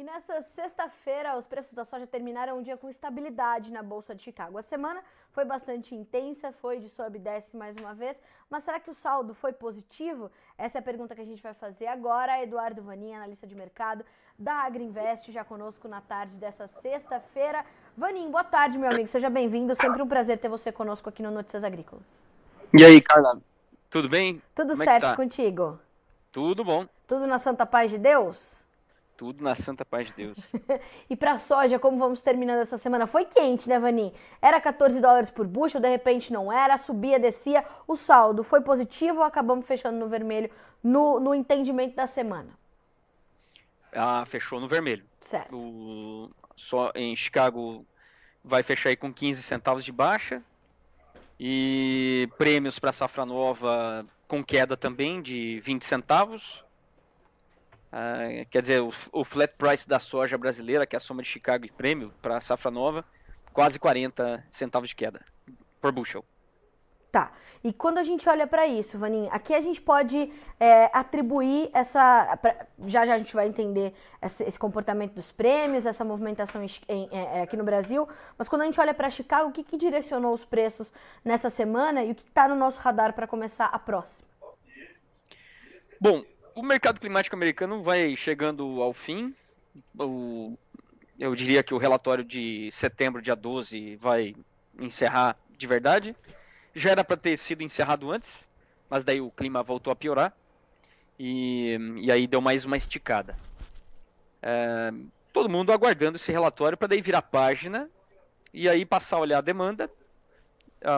E nessa sexta-feira, os preços da soja terminaram um dia com estabilidade na Bolsa de Chicago. A semana foi bastante intensa, foi de sobe e desce mais uma vez, mas será que o saldo foi positivo? Essa é a pergunta que a gente vai fazer agora. Eduardo Vaninha, analista de mercado da Agriinvest, já conosco na tarde dessa sexta-feira. Vaninho, boa tarde, meu amigo, seja bem-vindo. Sempre um prazer ter você conosco aqui no Notícias Agrícolas. E aí, Carla, tudo bem? Tudo Como é certo é tá? contigo? Tudo bom. Tudo na santa paz de Deus? Tudo na santa paz de Deus. e para soja, como vamos terminando essa semana? Foi quente, né, Vani? Era 14 dólares por bushel, de repente não era, subia, descia. O saldo foi positivo ou acabamos fechando no vermelho no, no entendimento da semana? Ah, fechou no vermelho. Certo. O, só em Chicago vai fechar aí com 15 centavos de baixa. E prêmios para safra nova com queda também de 20 centavos. Uh, quer dizer, o, o, flat price da soja brasileira, que é a soma de Chicago e prêmio para a safra nova, quase 40 centavos de queda por bushel. Tá. E quando a gente olha para isso, Vaninha, aqui a gente pode é, atribuir essa. Já já a gente vai entender esse, esse comportamento dos prêmios, essa movimentação em, em, é, aqui no Brasil. Mas quando a gente olha para Chicago, o que, que direcionou os preços nessa semana e o que está no nosso radar para começar a próxima? Bom, o mercado climático americano vai chegando ao fim. O, eu diria que o relatório de setembro, dia 12, vai encerrar de verdade. Já era para ter sido encerrado antes, mas daí o clima voltou a piorar. E, e aí deu mais uma esticada. É, todo mundo aguardando esse relatório para daí virar página e aí passar a olhar a demanda,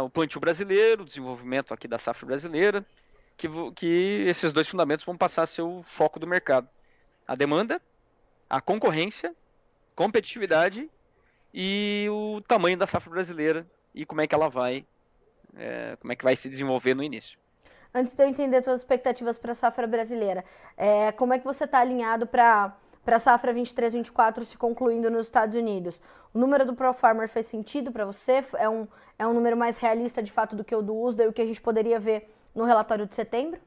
o plantio brasileiro, o desenvolvimento aqui da safra brasileira, que, que esses dois fundamentos vão passar a ser o foco do mercado. A demanda, a concorrência, competitividade e o tamanho da safra brasileira e como é que ela vai, é, como é que vai se desenvolver no início. Antes de eu entender suas expectativas para a safra brasileira, é, como é que você está alinhado para para a safra 23-24 se concluindo nos Estados Unidos. O número do Pro Farmer fez sentido para você? É um, é um número mais realista de fato do que o do USDA e o que a gente poderia ver no relatório de setembro?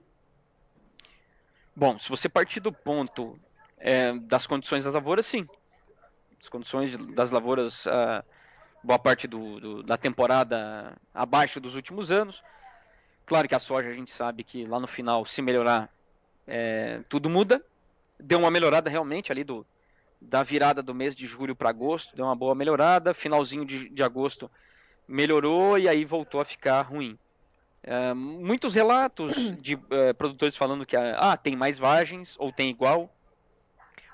Bom, se você partir do ponto é, das condições das lavouras, sim. As condições das lavouras, uh, boa parte do, do, da temporada abaixo dos últimos anos. Claro que a soja a gente sabe que lá no final, se melhorar, é, tudo muda. Deu uma melhorada realmente ali do, da virada do mês de julho para agosto, deu uma boa melhorada. Finalzinho de, de agosto melhorou e aí voltou a ficar ruim. Uh, muitos relatos de uh, produtores falando que ah, tem mais vagens ou tem igual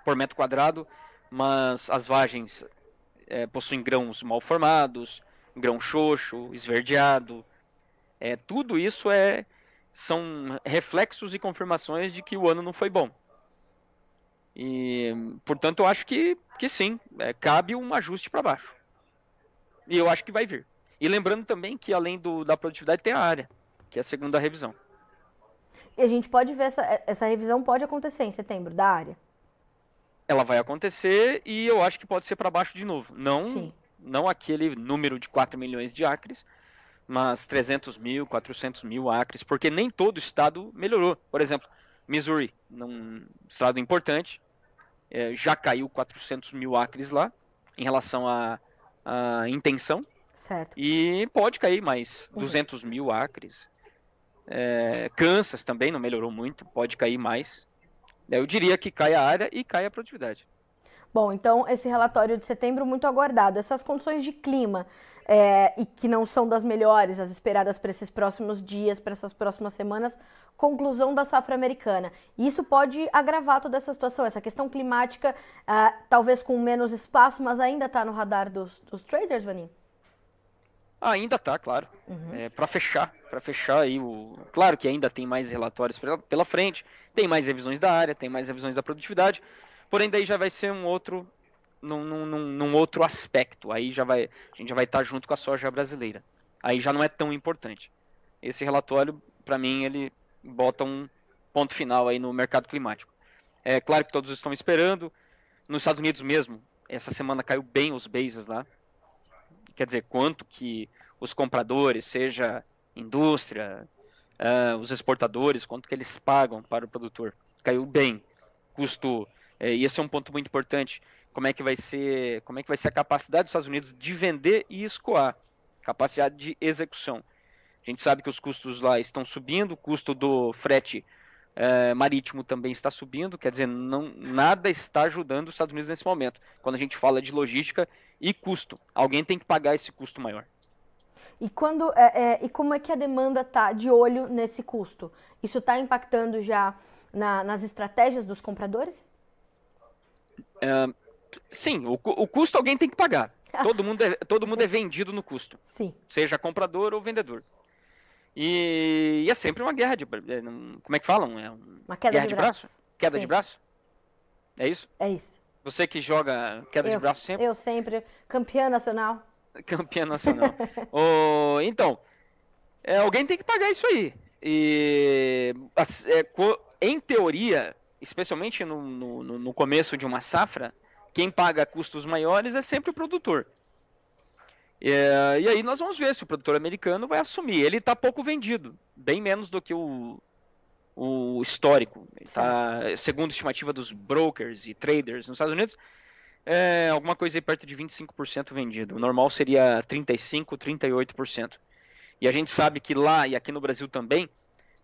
por metro quadrado, mas as vagens uh, possuem grãos mal formados, grão xoxo, esverdeado. É, tudo isso é, são reflexos e confirmações de que o ano não foi bom. E, portanto, eu acho que, que sim, é, cabe um ajuste para baixo. E eu acho que vai vir. E lembrando também que além do, da produtividade tem a área que é a segunda revisão. E a gente pode ver essa, essa revisão pode acontecer em setembro da área. Ela vai acontecer e eu acho que pode ser para baixo de novo. Não, Sim. não aquele número de 4 milhões de acres, mas 300 mil, 400 mil acres, porque nem todo estado melhorou. Por exemplo, Missouri, um estado importante, é, já caiu 400 mil acres lá, em relação à, à intenção. Certo. E pode cair mais 200 uhum. mil acres. É, Kansas também não melhorou muito, pode cair mais. Eu diria que cai a área e cai a produtividade. Bom, então esse relatório de setembro muito aguardado. Essas condições de clima é, e que não são das melhores, as esperadas para esses próximos dias, para essas próximas semanas, conclusão da safra americana. Isso pode agravar toda essa situação. Essa questão climática, uh, talvez com menos espaço, mas ainda está no radar dos, dos traders, Vaninho? Ainda tá, claro. Uhum. É, para fechar, para fechar aí o, claro que ainda tem mais relatórios pela, pela frente, tem mais revisões da área, tem mais revisões da produtividade, porém daí já vai ser um outro num, num, num outro aspecto. Aí já vai, a gente já vai estar junto com a soja brasileira. Aí já não é tão importante. Esse relatório, para mim, ele bota um ponto final aí no mercado climático. É claro que todos estão esperando. Nos Estados Unidos mesmo, essa semana caiu bem os bases lá quer dizer, quanto que os compradores, seja indústria, uh, os exportadores, quanto que eles pagam para o produtor. Caiu bem. Custo É, e esse é um ponto muito importante. Como é que vai ser, como é que vai ser a capacidade dos Estados Unidos de vender e escoar, capacidade de execução. A gente sabe que os custos lá estão subindo, o custo do frete é, marítimo também está subindo, quer dizer, não, nada está ajudando os Estados Unidos nesse momento. Quando a gente fala de logística e custo, alguém tem que pagar esse custo maior. E quando é, é, e como é que a demanda está de olho nesse custo? Isso está impactando já na, nas estratégias dos compradores? É, sim, o, o, custo alguém tem que pagar. Todo mundo, é, todo mundo é vendido no custo. Sim. Seja comprador ou vendedor. E, e, é sempre uma guerra de. É, como é que falam? É uma queda de, de braço? braço? Queda Sim. de braço? É isso? É isso. Você que joga queda eu, de braço sempre? Eu sempre. Campeã nacional. Campeã nacional. oh, então, é, alguém tem que pagar isso aí. E, é, em teoria, especialmente no, no, no começo de uma safra, quem paga custos maiores é sempre o produtor. É, e aí nós vamos ver se o produtor americano vai assumir. Ele está pouco vendido, bem menos do que o, o histórico. Tá, segundo a estimativa dos brokers e traders nos Estados Unidos, é alguma coisa aí perto de 25% vendido. O normal seria 35%, 38%. E a gente sabe que lá e aqui no Brasil também,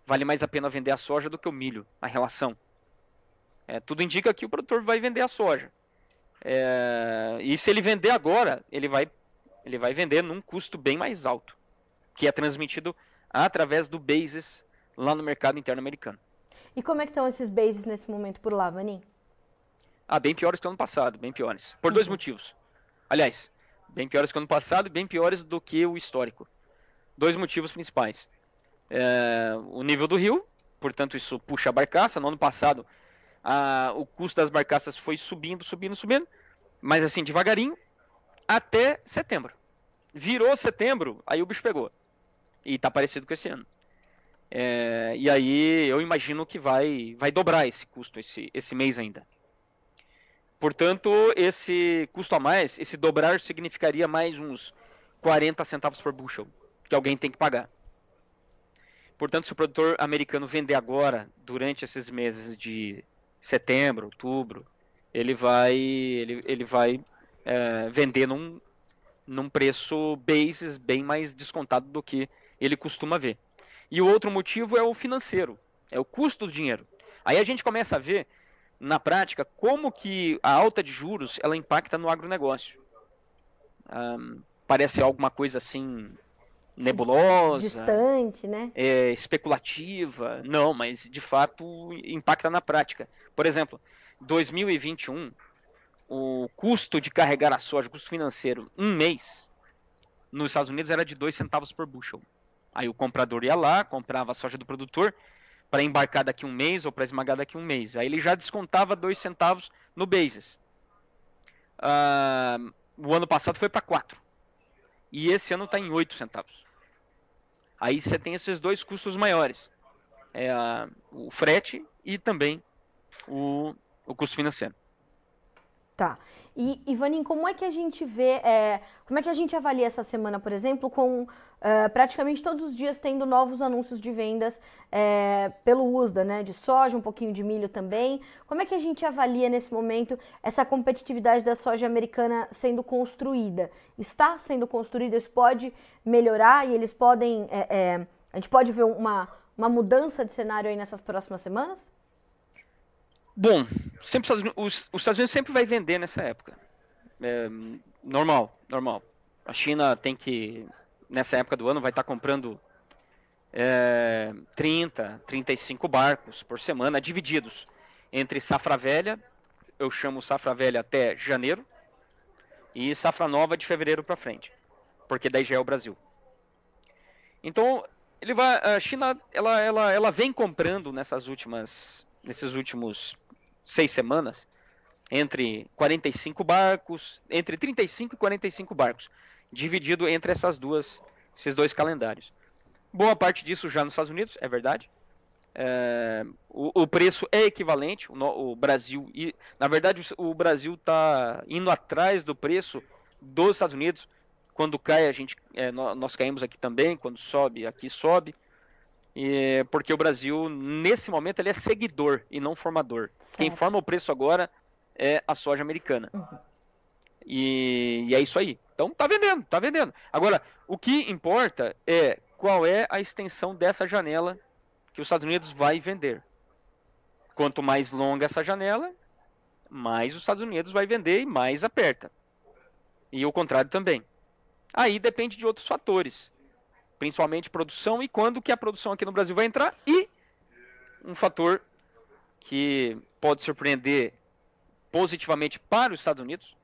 vale mais a pena vender a soja do que o milho, a relação. É, tudo indica que o produtor vai vender a soja. É, e se ele vender agora, ele vai ele vai vender num custo bem mais alto, que é transmitido através do basis lá no mercado interno americano. E como é que estão esses bases nesse momento por lá, Vanin? Ah, bem piores que o ano passado, bem piores. Por uhum. dois motivos. Aliás, bem piores que o ano passado, bem piores do que o histórico. Dois motivos principais. É, o nível do rio, portanto isso puxa a barcaça. No ano passado, a, o custo das barcaças foi subindo, subindo, subindo, mas assim, devagarinho, até setembro. Virou setembro, aí o bicho pegou. E tá parecido com esse ano. É, e aí eu imagino que vai, vai dobrar esse custo esse, esse mês ainda. Portanto, esse custo a mais, esse dobrar significaria mais uns 40 centavos por bushel que alguém tem que pagar. Portanto, se o produtor americano vender agora, durante esses meses de setembro, outubro, ele vai, ele, ele vai é, vender num, num preço basis bem mais descontado do que ele costuma ver. E o outro motivo é o financeiro, é o custo do dinheiro. Aí a gente começa a ver na prática como que a alta de juros ela impacta no agronegócio. Um, parece alguma coisa assim nebulosa, distante, né? É, especulativa. Não, mas de fato impacta na prática. Por exemplo, 2021 o custo de carregar a soja, o custo financeiro, um mês, nos Estados Unidos era de 2 centavos por bushel. Aí o comprador ia lá, comprava a soja do produtor para embarcar daqui um mês ou para esmagar daqui um mês. Aí ele já descontava 2 centavos no basis. Uh, o ano passado foi para 4. E esse ano está em 8 centavos. Aí você tem esses dois custos maiores. É o frete e também o, o custo financeiro. Tá. E, Ivanin, como é que a gente vê, é, como é que a gente avalia essa semana, por exemplo, com é, praticamente todos os dias tendo novos anúncios de vendas é, pelo USDA, né, de soja, um pouquinho de milho também. Como é que a gente avalia nesse momento essa competitividade da soja americana sendo construída? Está sendo construída, isso pode melhorar e eles podem, é, é, a gente pode ver uma, uma mudança de cenário aí nessas próximas semanas? Bom, sempre os, os, Estados Unidos sempre vai vender nessa época. É, normal, normal. A China tem que, nessa época do ano, vai estar comprando é, 30, 35 barcos por semana, divididos entre safra velha, eu chamo safra velha até janeiro, e safra nova de fevereiro para frente, porque daí já é o Brasil. Então, ele vai, a China, ela, ela, ela vem comprando nessas últimas, nesses últimos seis semanas, entre 45 barcos, entre 35 e 45 barcos, dividido entre essas duas, esses dois calendários. Boa parte disso já nos Estados Unidos, é verdade. É, o, o, preço é equivalente, o, o Brasil, e, na verdade o, Brasil está indo atrás do preço dos Estados Unidos. Quando cai, a gente, é, nós caímos aqui também, quando sobe, aqui sobe. Porque o Brasil, nesse momento, ele é seguidor e não formador. Certo. Quem forma o preço agora é a soja americana. Uhum. E, e, é isso aí. Então tá vendendo, tá vendendo. Agora, o que importa é qual é a extensão dessa janela que os Estados Unidos vai vender. Quanto mais longa essa janela, mais os Estados Unidos vai vender e mais aperta. E o contrário também. Aí depende de outros fatores, principalmente produção e quando que a produção aqui no Brasil vai entrar e um fator que pode surpreender positivamente para os Estados Unidos,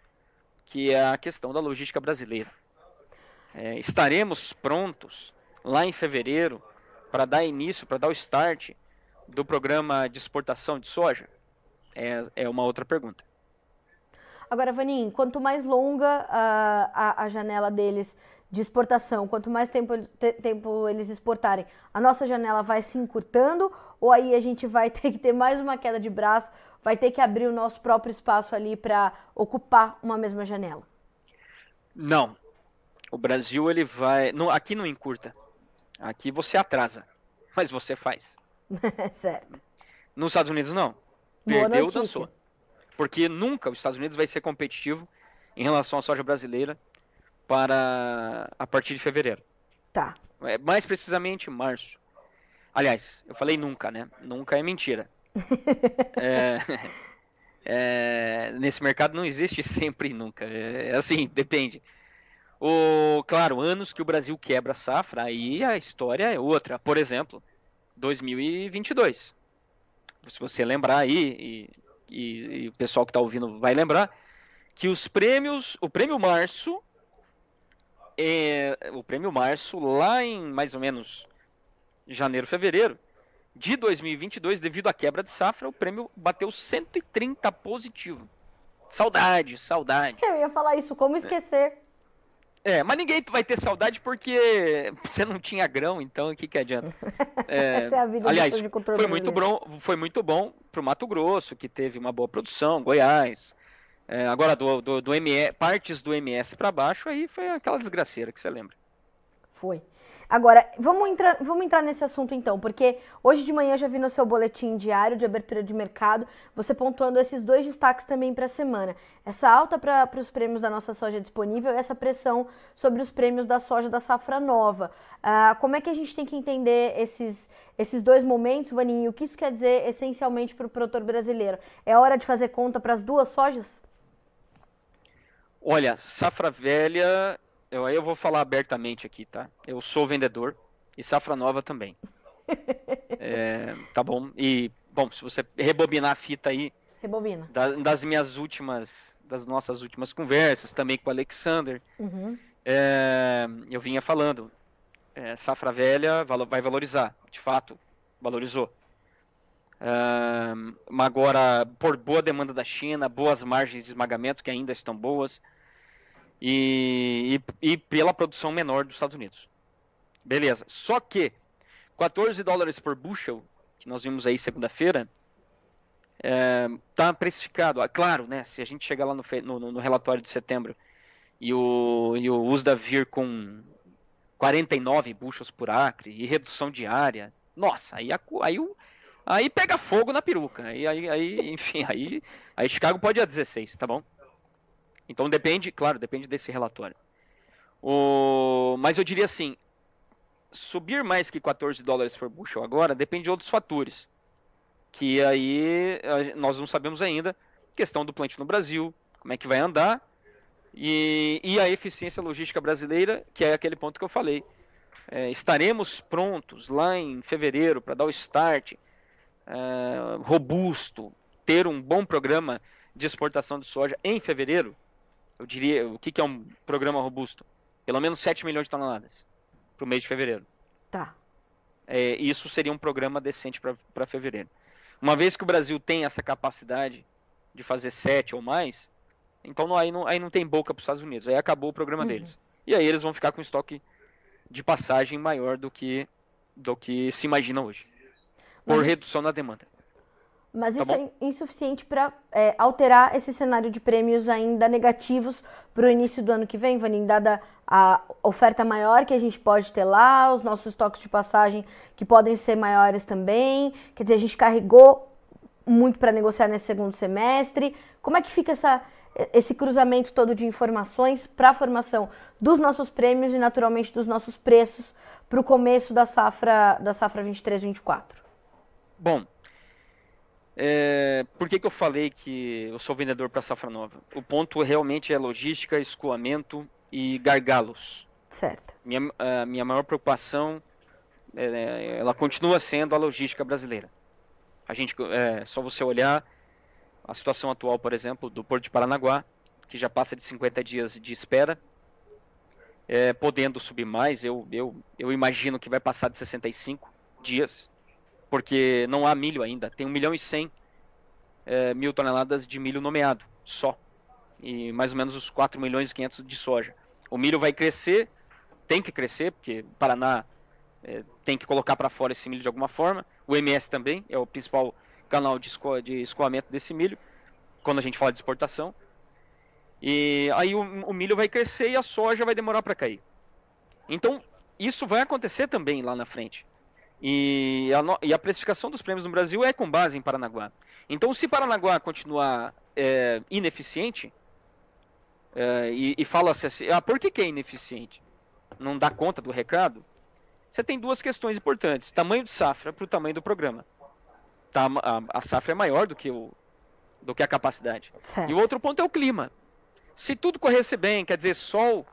que é a questão da logística brasileira. É, estaremos prontos lá em fevereiro para dar início, para dar o start do programa de exportação de soja? É, é uma outra pergunta. Agora, Vanim, quanto mais longa a, a, a janela deles de exportação, quanto mais tempo, te, tempo eles exportarem, a nossa janela vai se encurtando ou aí a gente vai ter que ter mais uma queda de braço, vai ter que abrir o nosso próprio espaço ali para ocupar uma mesma janela? Não. O Brasil ele vai, não, aqui não encurta. Aqui você atrasa, mas você faz. certo. Nos Estados Unidos não. Perdeu, dançou. Porque nunca os Estados Unidos vai ser competitivo em relação à soja brasileira para a partir de fevereiro. Tá. É, mais precisamente março. Aliás, eu falei nunca, né? Nunca é mentira. é, é, nesse mercado não existe sempre e nunca. É, é, assim, depende. O, claro, anos que o Brasil quebra a safra, aí a história é outra. Por exemplo, 2022 se você lembrar aí, e, e, e o pessoal que está ouvindo vai lembrar, que os prêmios, o prêmio Março, é, o prêmio Março, lá em mais ou menos janeiro, fevereiro de 2022, devido à quebra de safra, o prêmio bateu 130 positivo. Saudade, saudade. Eu ia falar isso, como esquecer? É, mas ninguém vai ter saudade porque você não tinha grão, então o que, que adianta? É, Essa é a vida aliás, foi muito, bom, foi muito bom pro Mato Grosso, que teve uma boa produção, Goiás. É, agora, do, do, do MS, partes do MS para baixo, aí foi aquela desgraceira que você lembra. Foi. Agora, vamos entrar, vamos entrar nesse assunto então, porque hoje de manhã eu já vi no seu boletim diário de abertura de mercado você pontuando esses dois destaques também para a semana. Essa alta para os prêmios da nossa soja disponível e essa pressão sobre os prêmios da soja da safra nova. Ah, como é que a gente tem que entender esses, esses dois momentos, Vaninho? O que isso quer dizer essencialmente para o produtor brasileiro? É hora de fazer conta para as duas sojas? Olha, safra velha eu, aí eu vou falar abertamente aqui, tá? Eu sou vendedor e safra nova também. é, tá bom? E, bom, se você rebobinar a fita aí. Rebobina. Da, das minhas últimas, das nossas últimas conversas, também com o Alexander, uhum. é, eu vinha falando. É, safra velha vai valorizar, de fato, valorizou. Uh, agora, por boa demanda da China, boas margens de esmagamento que ainda estão boas, e, e, e pela produção menor dos Estados Unidos. Beleza. Só que 14 dólares por bushel, que nós vimos aí segunda-feira, está é, precificado. Ah, claro, né? Se a gente chegar lá no, no, no relatório de setembro e o, e o USDA vir com 49 bushels por acre e redução diária, nossa, aí, aí, aí pega fogo na peruca. Aí, aí, aí enfim, aí, aí Chicago pode ir a 16, tá bom? Então depende, claro, depende desse relatório. O... Mas eu diria assim, subir mais que 14 dólares por bushel agora depende de outros fatores. Que aí nós não sabemos ainda. Questão do plantio no Brasil, como é que vai andar. E, e a eficiência logística brasileira, que é aquele ponto que eu falei. É, estaremos prontos lá em fevereiro para dar o start é, robusto, ter um bom programa de exportação de soja em fevereiro? eu diria, o que, que é um programa robusto? Pelo menos 7 milhões de toneladas para o mês de fevereiro. Tá. É, isso seria um programa decente para fevereiro. Uma vez que o Brasil tem essa capacidade de fazer 7 ou mais, então não, aí, não, aí não tem boca para os Estados Unidos. Aí acabou o programa uhum. deles. E aí eles vão ficar com estoque de passagem maior do que, do que se imagina hoje. Por Mas... redução na demanda. Mas tá isso bom? é insuficiente para é, alterar esse cenário de prêmios ainda negativos para o início do ano que vem, Vanin, dada a oferta maior que a gente pode ter lá, os nossos estoques de passagem que podem ser maiores também. Quer dizer, a gente carregou muito para negociar nesse segundo semestre? Como é que fica essa, esse cruzamento todo de informações para a formação dos nossos prêmios e, naturalmente, dos nossos preços para o começo da safra, da safra 23-24? Bom, é, por que, que eu falei que eu sou vendedor para a safra nova? O ponto realmente é logística, escoamento e gargalos. Certo. Minha, a minha maior preocupação, é, ela continua sendo a logística brasileira. A gente, é só você olhar a situação atual, por exemplo, do Porto de Paranaguá, que já passa de 50 dias de espera, é, podendo subir mais, eu, eu, eu imagino que vai passar de 65 dias, porque não há milho ainda, tem 1 milhão e 100 é, mil toneladas de milho nomeado, só, e mais ou menos os 4 milhões e 500 de soja. O milho vai crescer, tem que crescer, porque o Paraná é, tem que colocar para fora esse milho de alguma forma, o MS também é o principal canal de, esco de escoamento desse milho, quando a gente fala de exportação. E aí o, o milho vai crescer e a soja vai demorar para cair. Então, isso vai acontecer também lá na frente. E a, e a, precificação dos prêmios no Brasil é com base em Paranaguá. Então, se Paranaguá continuar é, ineficiente, é, e, e fala-se assim, ah, por que, que é ineficiente? Não dá conta do recado? você tem duas questões importantes: tamanho de safra para o tamanho do programa. Tá, a, a, safra é maior do que, o, do que a capacidade. Certo. E o outro ponto é o clima. Se tudo corresse bem, quer dizer, sol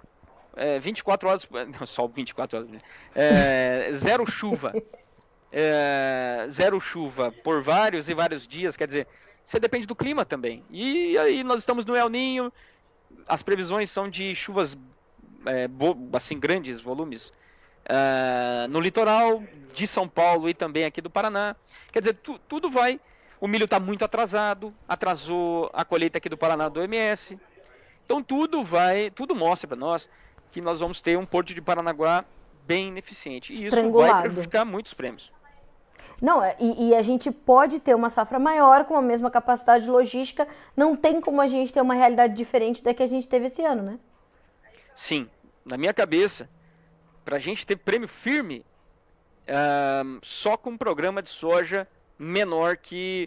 é, 24 horas. Não, sol 24 horas. Né? É, zero chuva. É, zero chuva por vários e vários dias, quer dizer, você depende do clima também. E aí nós estamos no El Ninho, as previsões são de chuvas é, assim grandes volumes uh, no litoral de São Paulo e também aqui do Paraná. Quer dizer, tu, tudo vai. O milho está muito atrasado, atrasou a colheita aqui do Paraná do OMS. Então tudo vai, tudo mostra para nós que nós vamos ter um porto de Paranaguá bem ineficiente. E isso vai prejudicar muitos prêmios. Não, é, e, e, a gente pode ter uma safra maior com a mesma capacidade logística. Não tem como a gente ter uma realidade diferente da que a gente teve esse ano, né? Sim. Na minha cabeça, para a gente ter prêmio firme uh, só com um programa de soja menor que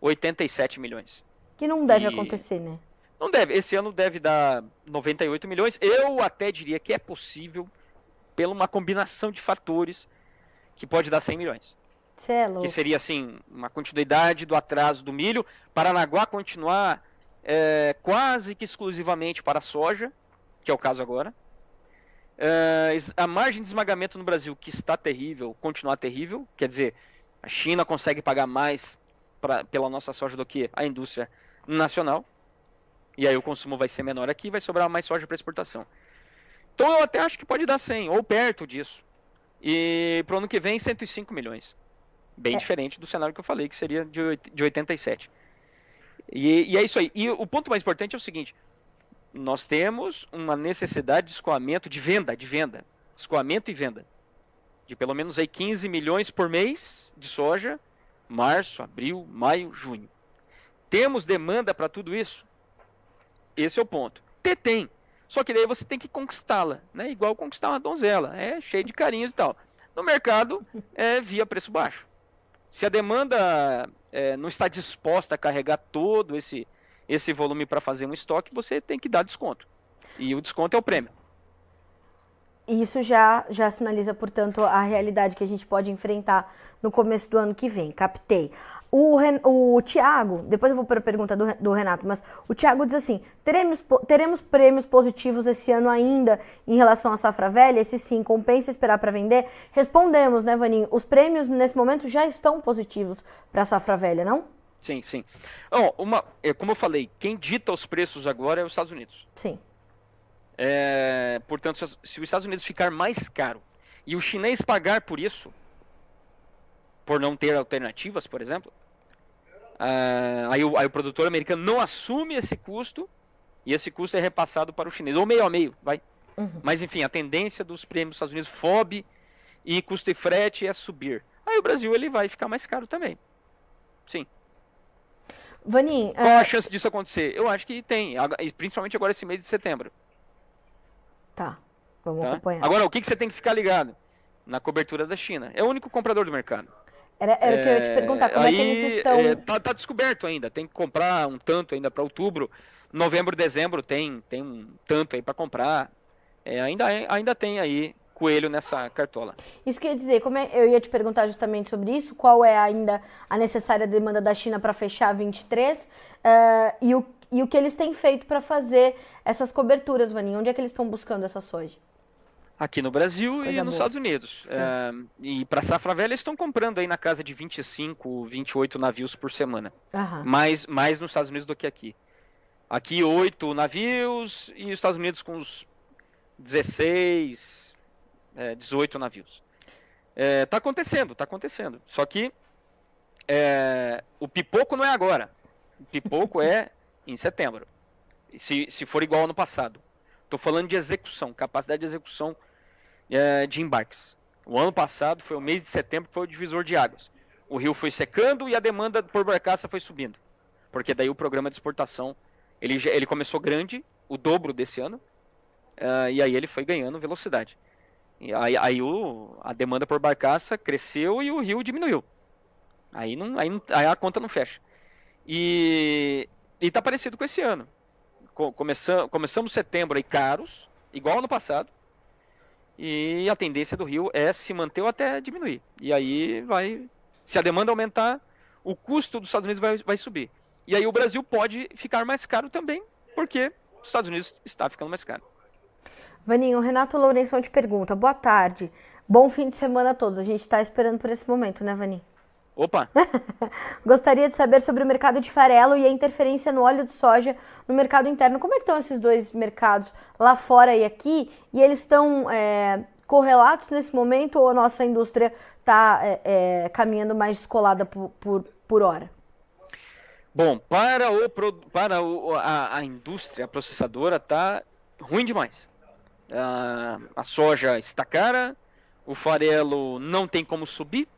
87 milhões. Que não deve e... acontecer, né? Não deve. Esse ano deve dar 98 milhões. Eu até diria que é possível, pela uma combinação de fatores, que pode dar 100 milhões. É que seria assim, uma continuidade do atraso do milho. Paranaguá continuar é, quase que exclusivamente para a soja, que é o caso agora. Uh, a margem de esmagamento no Brasil, que está terrível, continuar terrível, quer dizer, a China consegue pagar mais pra, pela nossa soja do que a indústria nacional, e aí o consumo vai ser menor aqui vai sobrar mais soja para exportação. Então eu até acho que pode dar 100, ou perto disso. E para o ano que vem, 105 milhões. Bem é. diferente do cenário que eu falei, que seria de, de 87. E, e é isso aí. E o ponto mais importante é o seguinte: nós temos uma necessidade de escoamento, de venda, de venda, escoamento e venda, de pelo menos aí 15 milhões por mês de soja, março, abril, maio, junho. Temos demanda para tudo isso? Esse é o ponto. Ter tem, só que daí você tem que conquistá-la, né? Igual conquistar uma donzela, é cheio de carinhos e tal. No mercado é via preço baixo. Se a demanda é, não está disposta a carregar todo esse esse volume para fazer um estoque, você tem que dar desconto. E o desconto é o prêmio. Isso já, já sinaliza, portanto, a realidade que a gente pode enfrentar no começo do ano que vem. Captei. O, o Tiago, depois eu vou para a pergunta do, do, Renato, mas o Tiago diz assim: teremos, teremos prêmios positivos esse ano ainda em relação à safra velha? Esse sim, compensa esperar para vender? Respondemos, né, Vaninho? Os prêmios nesse momento já estão positivos para a safra velha, não? Sim, sim. Oh, uma, é, como eu falei, quem dita os preços agora é os Estados Unidos. Sim. É, portanto, se, os Estados Unidos ficar mais caro e o chinês pagar por isso, por não ter alternativas, por exemplo, uh, aí, o, aí o produtor americano não assume esse custo e esse custo é repassado para o chinês, ou meio a meio, vai. Uhum. Mas enfim, a tendência dos prêmios dos Estados Unidos, FOB e custo e frete é subir. Aí o Brasil ele vai ficar mais caro também. Sim. Vanin, Qual é... a chance disso acontecer? Eu acho que tem, principalmente agora esse mês de setembro. Tá, vamos tá? acompanhar. Agora, o que, que você tem que ficar ligado? Na cobertura da China. É o único comprador do mercado. Era, era o que eu ia te perguntar, como aí, é que eles estão. É, tá, tá descoberto ainda, tem que comprar um tanto ainda para outubro. Novembro, dezembro tem, tem um tanto aí para comprar. É, ainda, ainda tem aí coelho nessa cartola. Isso quer dizer, como é, eu ia te perguntar justamente sobre isso, qual é ainda a necessária demanda da China para fechar 23 uh, e, o, e o que eles têm feito para fazer essas coberturas, Vaninho? Onde é que eles estão buscando essa soja? Aqui no Brasil Coisa e nos boa. Estados Unidos. É, e para safra velha eles estão comprando aí na casa de 25, 28 navios por semana. Uhum. Mais, mais nos Estados Unidos do que aqui. Aqui 8 navios e os Estados Unidos com uns 16, é, 18 navios. É, tá acontecendo, tá acontecendo. Só que é, o pipoco não é agora. O pipoco é em setembro. Se, se for igual ano passado. Estou falando de execução, capacidade de execução é, de embarques. O ano passado foi o mês de setembro que foi o divisor de águas. O rio foi secando e a demanda por barcaça foi subindo. Porque daí o programa de exportação ele, ele começou grande, o dobro desse ano, uh, e aí ele foi ganhando velocidade. E aí, aí o, a demanda por barcaça cresceu e o rio diminuiu. Aí, não, aí, aí a conta não fecha. E está parecido com esse ano. Começamos, começamos setembro aí caros, igual ano passado, e a tendência do rio é se manter ou até diminuir. E aí vai, se a demanda aumentar, o custo dos Estados Unidos vai, vai subir. E aí o Brasil pode ficar mais caro também, porque os Estados Unidos está ficando mais caro. Vaninho, o Renato Lourenço te pergunta: boa tarde, bom fim de semana a todos. A gente está esperando por esse momento, né, Vaninho? Opa! Gostaria de saber sobre o mercado de farelo e a interferência no óleo de soja no mercado interno. Como é que estão esses dois mercados lá fora e aqui? E eles estão é, correlatos nesse momento ou a nossa indústria está é, é, caminhando mais descolada por, por, por hora? Bom, para, o, para o, a, a indústria processadora está ruim demais. A, a soja está cara, o farelo não tem como subir,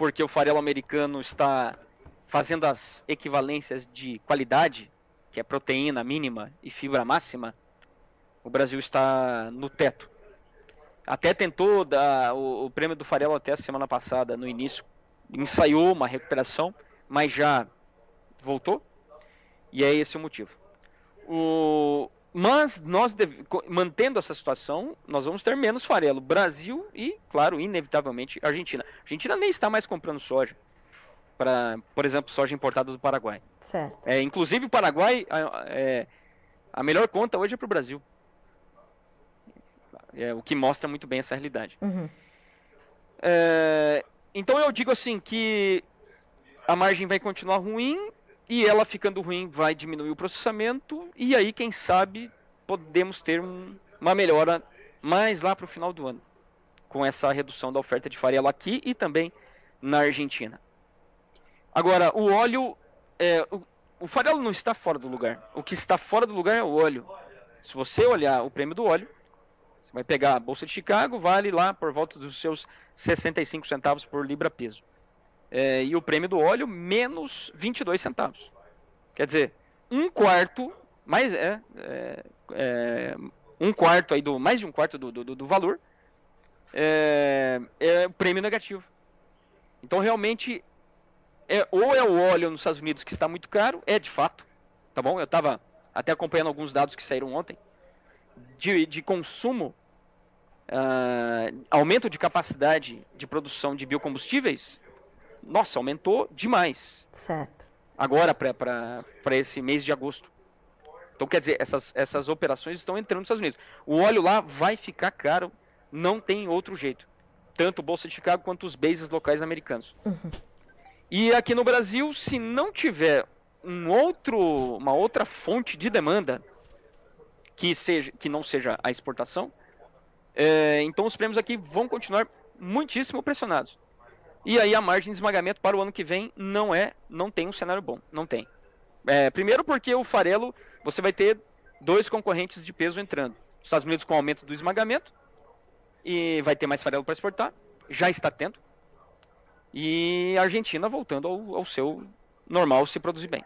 porque o farelo americano está fazendo as equivalências de qualidade, que é proteína mínima e fibra máxima. O Brasil está no teto. Até tentou dar o, o prêmio do farelo até a semana passada, no início, ensaiou uma recuperação, mas já voltou. E é esse o motivo. O... Mas nós, deve... mantendo essa situação, nós vamos ter menos farelo. Brasil e, claro, inevitavelmente, Argentina. A Argentina nem está mais comprando soja. Para, por exemplo, soja importada do Paraguai. Certo. É, inclusive o Paraguai, é, a melhor conta hoje é para o Brasil. É, o que mostra muito bem essa realidade. Uhum. É, então eu digo assim que a margem vai continuar ruim e ela ficando ruim vai diminuir o processamento e aí quem sabe podemos ter um, uma melhora mais lá para o final do ano com essa redução da oferta de farelo aqui e também na Argentina. Agora o óleo, é, o, o farelo não está fora do lugar. O que está fora do lugar é o óleo. Se você olhar o prêmio do óleo, você vai pegar a bolsa de Chicago, vale lá por volta dos seus 65 centavos por libra peso é, e o prêmio do óleo menos 22 centavos. Quer dizer, um quarto, mais é, é, é um quarto aí do mais de um quarto do, do, do valor é, é o prêmio negativo. Então realmente é, ou é o óleo nos Estados Unidos que está muito caro, é de fato, tá bom? Eu estava até acompanhando alguns dados que saíram ontem de, de consumo, uh, aumento de capacidade de produção de biocombustíveis nossa, aumentou demais. Certo. Agora, para esse mês de agosto. Então, quer dizer, essas, essas operações estão entrando nos Estados Unidos. O óleo lá vai ficar caro, não tem outro jeito. Tanto Bolsa de Chicago quanto os bases locais americanos. Uhum. E aqui no Brasil, se não tiver um outro, uma outra fonte de demanda que, seja, que não seja a exportação, é, então os prêmios aqui vão continuar muitíssimo pressionados. E aí a margem de esmagamento para o ano que vem não é, não tem um cenário bom, não tem. É, primeiro porque o farelo, você vai ter dois concorrentes de peso entrando. Estados Unidos com aumento do esmagamento e vai ter mais farelo para exportar, já está tendo. E a Argentina voltando ao, ao seu normal se produzir bem.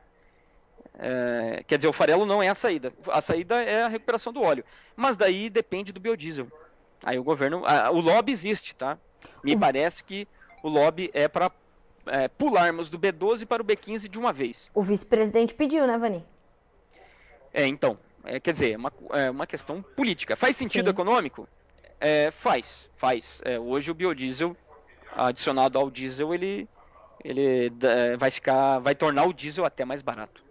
É, quer dizer, o farelo não é a saída. A saída é a recuperação do óleo. Mas daí depende do biodiesel. Aí o governo. A, o lobby existe, tá? Me parece que o lobby é para é, pularmos do B12 para o B15 de uma vez. O vice-presidente pediu, né, Vani? É, então. É, quer dizer, é uma, é uma questão política. Faz sentido Sim. econômico? É, faz, faz. É, hoje o biodiesel adicionado ao diesel, ele, ele é, vai ficar, vai tornar o diesel até mais barato.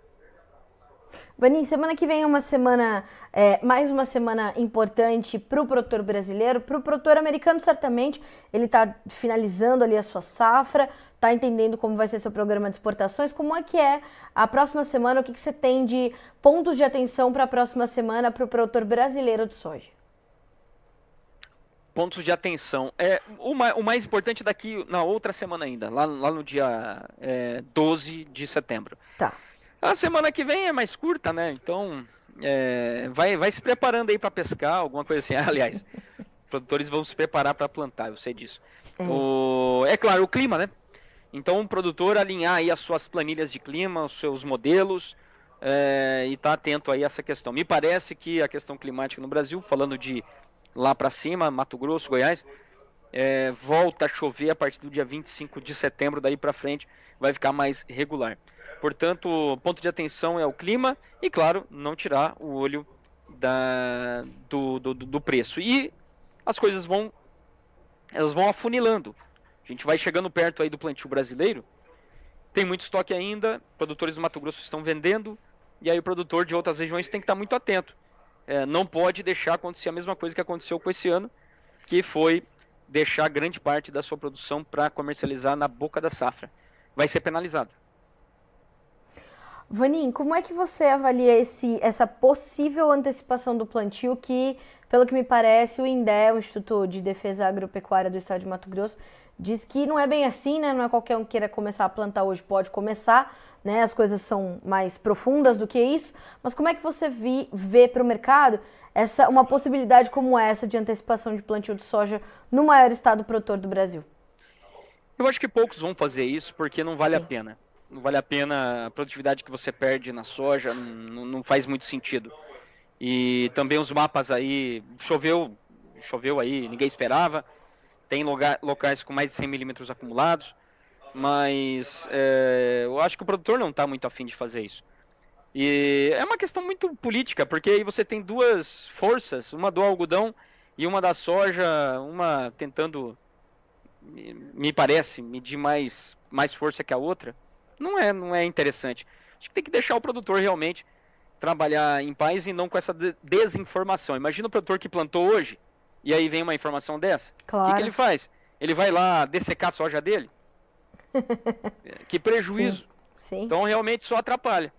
Vani, semana que vem é uma semana, é, mais uma semana importante para o produtor brasileiro, para o produtor americano certamente, ele está finalizando ali a sua safra, está entendendo como vai ser seu programa de exportações, como é que é a próxima semana, o que, que você tem de pontos de atenção para a próxima semana para o produtor brasileiro de soja? Pontos de atenção. É, o, mais, o mais importante daqui na outra semana ainda, lá, lá no dia é, 12 de setembro. Tá. A semana que vem é mais curta, né? Então, é, vai, vai se preparando aí para pescar, alguma coisa assim. Aliás, produtores vão se preparar para plantar, eu sei disso. É. O, é claro, o clima, né? Então, o produtor alinhar aí as suas planilhas de clima, os seus modelos, é, e estar tá atento aí a essa questão. Me parece que a questão climática no Brasil, falando de lá para cima, Mato Grosso, Goiás, é, volta a chover a partir do dia 25 de setembro, daí para frente vai ficar mais regular. Portanto, ponto de atenção é o clima e, claro, não tirar o olho da, do, do, do preço. E as coisas vão elas vão afunilando. A gente vai chegando perto aí do plantio brasileiro. Tem muito estoque ainda, produtores do Mato Grosso estão vendendo, e aí o produtor de outras regiões tem que estar muito atento. É, não pode deixar acontecer a mesma coisa que aconteceu com esse ano, que foi deixar grande parte da sua produção para comercializar na boca da safra. Vai ser penalizado. Vanin, como é que você avalia esse, essa possível antecipação do plantio que, pelo que me parece, o INDE, o Instituto de Defesa Agropecuária do Estado de Mato Grosso, diz que não é bem assim, né? Não é qualquer um que queira começar a plantar hoje, pode começar, né? As coisas são mais profundas do que isso. Mas como é que você vi, vê para o mercado essa uma possibilidade como essa de antecipação de plantio de soja no maior estado produtor do Brasil? Eu acho que poucos vão fazer isso porque não vale Sim. a pena não vale a pena a produtividade que você perde na soja, não, não faz muito sentido. E também os mapas aí, choveu, choveu aí, ninguém esperava, tem lugar, locais com mais de 100 milímetros acumulados, mas é, eu acho que o produtor não está muito afim de fazer isso. E é uma questão muito política, porque aí você tem duas forças, uma do algodão e uma da soja, uma tentando, me parece, medir mais, mais força que a outra não é, não é interessante. Acho que tem que deixar o produtor realmente trabalhar em paz e não com essa desinformação. Imagina o produtor que plantou hoje e aí vem uma informação dessa. Claro. O que, que ele faz? Ele vai lá dessecar a soja dele? que prejuízo. Sim. Sim. Então realmente só atrapalha.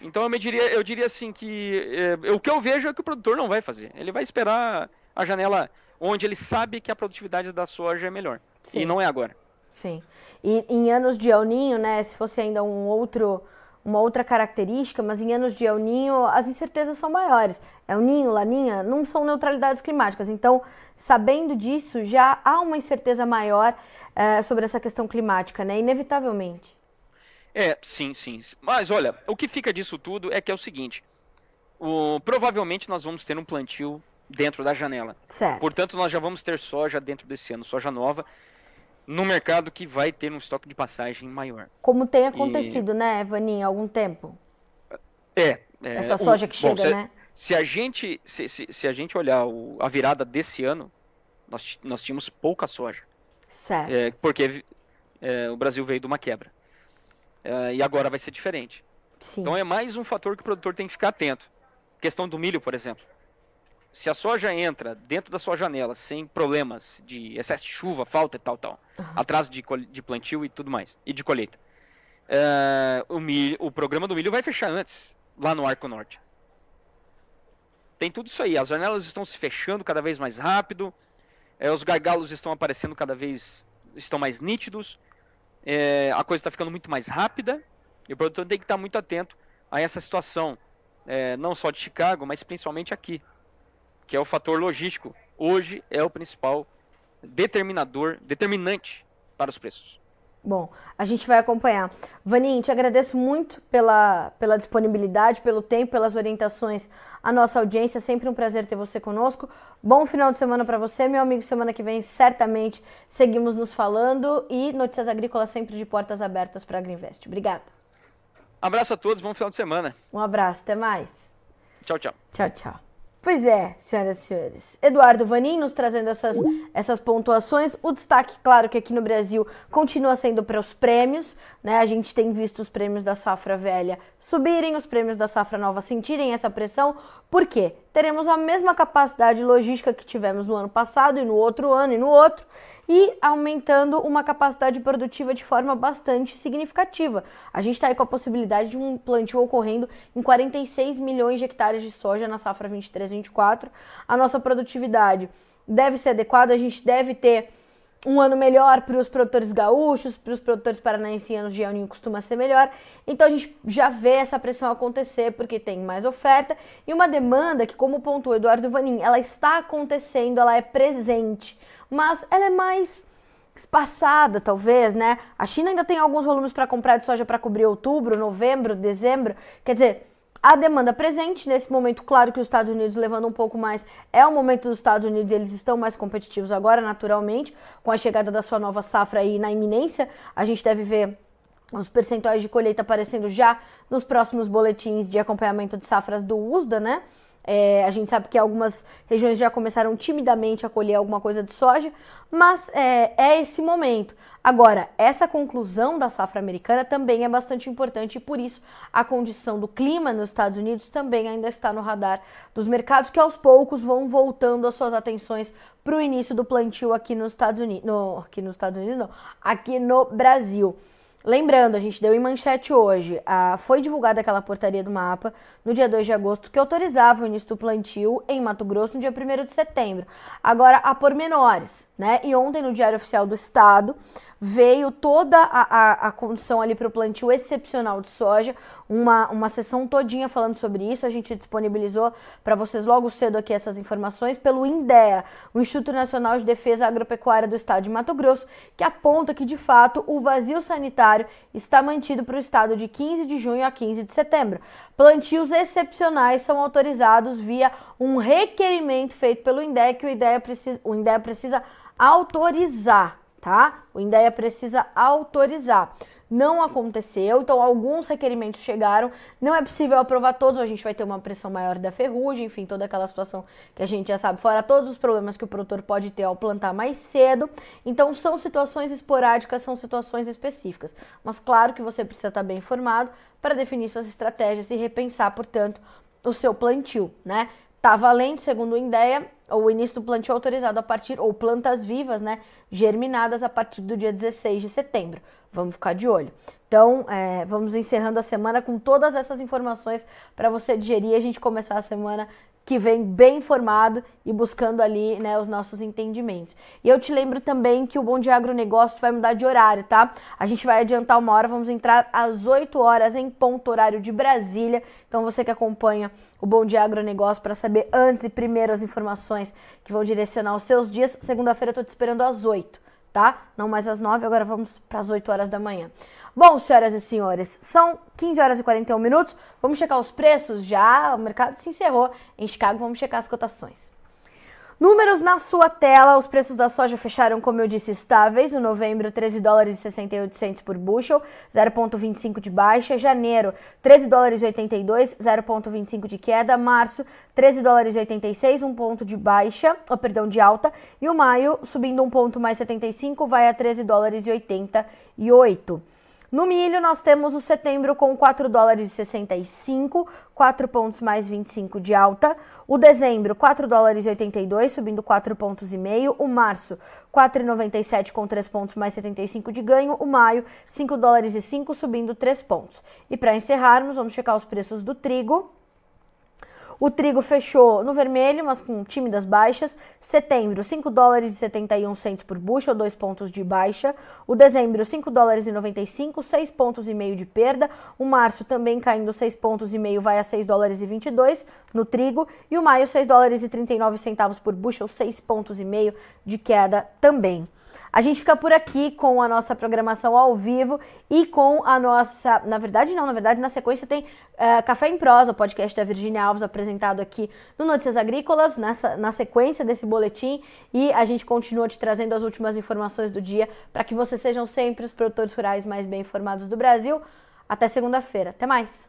Então eu, diria, eu diria assim que é, o que eu vejo é que o produtor não vai fazer. Ele vai esperar a janela onde ele sabe que a produtividade da soja é melhor. Sim. E não é agora. Sim. E em anos de El Ninho, né, se fosse ainda um outro, uma outra característica, mas em anos de El Ninho as incertezas são maiores. El Ninho, Laninha não são neutralidades climáticas. Então, sabendo disso, já há uma incerteza maior é, sobre essa questão climática, né, inevitavelmente. É, sim, sim. Mas olha, o que fica disso tudo é que é o seguinte: o, provavelmente nós vamos ter um plantio dentro da janela. Certo. Portanto, nós já vamos ter soja dentro desse ano, soja nova no mercado que vai ter um estoque de passagem maior. Como tem acontecido, e... né, Vaninha, há algum tempo? É. é Essa soja que chega, se, né? Se a gente, se, se, se a gente olhar o, a virada desse ano, nós, nós tínhamos pouca soja. Certo. É, porque é, o Brasil veio de uma quebra. É, e agora vai ser diferente. Sim. Então é mais um fator que o produtor tem que ficar atento. Questão do milho, por exemplo se a soja entra dentro da sua janela sem problemas de excesso de chuva, falta e tal, tal, uhum. atraso de, de, plantio e tudo mais, e de colheita, uh, o, milho, o programa do milho vai fechar antes, lá no Arco Norte. Tem tudo isso aí, as janelas estão se fechando cada vez mais rápido, é, os gargalos estão aparecendo cada vez, estão mais nítidos, é, a coisa está ficando muito mais rápida, e o produtor tem que estar muito atento a essa situação, é, não só de Chicago, mas principalmente aqui que é o fator logístico, hoje é o principal determinador, determinante para os preços. Bom, a gente vai acompanhar. Vaninho, te agradeço muito pela, pela disponibilidade, pelo tempo, pelas orientações à nossa audiência. Sempre um prazer ter você conosco. Bom final de semana para você, meu amigo. Semana que vem, certamente, seguimos nos falando. E Notícias Agrícolas sempre de portas abertas para a Agriinvest. Obrigada. Abraço a todos, bom final de semana. Um abraço, até mais. Tchau, tchau. Tchau, tchau. Pois é, senhoras e senhores. Eduardo Vanin nos trazendo essas, essas pontuações. O destaque, claro, que aqui no Brasil continua sendo para os prêmios. Né? A gente tem visto os prêmios da safra velha subirem, os prêmios da safra nova sentirem essa pressão. Por quê? Teremos a mesma capacidade logística que tivemos no ano passado e no outro ano e no outro e aumentando uma capacidade produtiva de forma bastante significativa. A gente está aí com a possibilidade de um plantio ocorrendo em 46 milhões de hectares de soja na safra 23-24. A nossa produtividade deve ser adequada, a gente deve ter um ano melhor para os produtores gaúchos, para os produtores paranaenses de Ninho costuma ser melhor. Então a gente já vê essa pressão acontecer porque tem mais oferta e uma demanda que, como pontuou Eduardo Vanin, ela está acontecendo, ela é presente mas ela é mais espaçada, talvez, né? A China ainda tem alguns volumes para comprar de soja para cobrir outubro, novembro, dezembro. Quer dizer, a demanda presente nesse momento, claro que os Estados Unidos levando um pouco mais, é o momento dos Estados Unidos, eles estão mais competitivos agora, naturalmente, com a chegada da sua nova safra aí na iminência. A gente deve ver os percentuais de colheita aparecendo já nos próximos boletins de acompanhamento de safras do USDA, né? É, a gente sabe que algumas regiões já começaram timidamente a colher alguma coisa de soja, mas é, é, esse momento. Agora, essa conclusão da safra americana também é bastante importante e por isso a condição do clima nos Estados Unidos também ainda está no radar dos mercados que aos poucos vão voltando as suas atenções para o início do plantio aqui nos Estados Unidos, no, aqui nos Estados Unidos não, aqui no Brasil. Lembrando, a gente deu em manchete hoje, a, foi divulgada aquela portaria do mapa no dia 2 de agosto que autorizava o início do plantio em Mato Grosso no dia 1 de setembro. Agora, a pormenores, né? E ontem no Diário Oficial do Estado veio toda a, a, a condição ali para o plantio excepcional de soja, uma, uma sessão todinha falando sobre isso. A gente disponibilizou para vocês logo cedo aqui essas informações pelo INDEA, o Instituto Nacional de Defesa Agropecuária do Estado de Mato Grosso, que aponta que de fato o vazio sanitário está mantido para o estado de 15 de junho a 15 de setembro. Plantios excepcionais são autorizados via um requerimento feito pelo INDEA que o INDEA precisa, o INDEA precisa autorizar tá? O INDEA precisa autorizar. Não aconteceu, então alguns requerimentos chegaram. Não é possível aprovar todos, a gente vai ter uma pressão maior da ferrugem, enfim, toda aquela situação que a gente já sabe, fora todos os problemas que o produtor pode ter ao plantar mais cedo. Então, são situações esporádicas, são situações específicas. Mas, claro que você precisa estar bem informado para definir suas estratégias e repensar, portanto, o seu plantio, né? Tá valendo, segundo o INDEA, o início do plantio autorizado a partir, ou plantas vivas, né, germinadas a partir do dia 16 de setembro. Vamos ficar de olho. Então, é, vamos encerrando a semana com todas essas informações para você digerir e a gente começar a semana que vem bem informado e buscando ali né, os nossos entendimentos. E eu te lembro também que o Bom Dia Agronegócio vai mudar de horário, tá? A gente vai adiantar uma hora, vamos entrar às 8 horas em ponto horário de Brasília. Então você que acompanha o Bom Dia Agronegócio para saber antes e primeiro as informações que vão direcionar os seus dias, segunda-feira eu tô te esperando às 8, tá? Não mais às 9, agora vamos para as 8 horas da manhã. Bom, senhoras e senhores, são 15 horas e 41 minutos. Vamos checar os preços já. O mercado se encerrou em Chicago. Vamos checar as cotações. Números na sua tela, os preços da soja fecharam, como eu disse, estáveis. No novembro, 13 dólares e 68 por bushel, 0,25 de baixa. Janeiro, 13 dólares e 82, 0,25 de queda. Março, 13 dólares e 86, um ponto de baixa, oh, perdão, de alta. E o maio, subindo um ponto mais 75, vai a 13 dólares e 88. No milho, nós temos o setembro com 4 dólares e 65, 4 pontos mais 25 de alta. O dezembro, 4 dólares e 82, subindo 4 pontos e meio. O março, 4,97 com 3 pontos mais 75 de ganho. O maio, 5 dólares e 5, subindo 3 pontos. E para encerrarmos, vamos checar os preços do trigo. O trigo fechou no vermelho, mas com tímidas baixas. Setembro, 5 dólares e 71 centos por bushel, 2 pontos de baixa. O dezembro, 5 dólares e 95, 6 pontos e meio de perda. O março também caindo 6 pontos e meio, vai a 6 dólares e 22 no trigo. E o maio, 6 dólares e 39 centavos por bushel, 6 pontos e meio de queda também. A gente fica por aqui com a nossa programação ao vivo e com a nossa. Na verdade, não, na verdade, na sequência tem uh, Café em Prosa, o podcast da Virginia Alves, apresentado aqui no Notícias Agrícolas, nessa, na sequência desse boletim. E a gente continua te trazendo as últimas informações do dia para que vocês sejam sempre os produtores rurais mais bem informados do Brasil. Até segunda-feira. Até mais!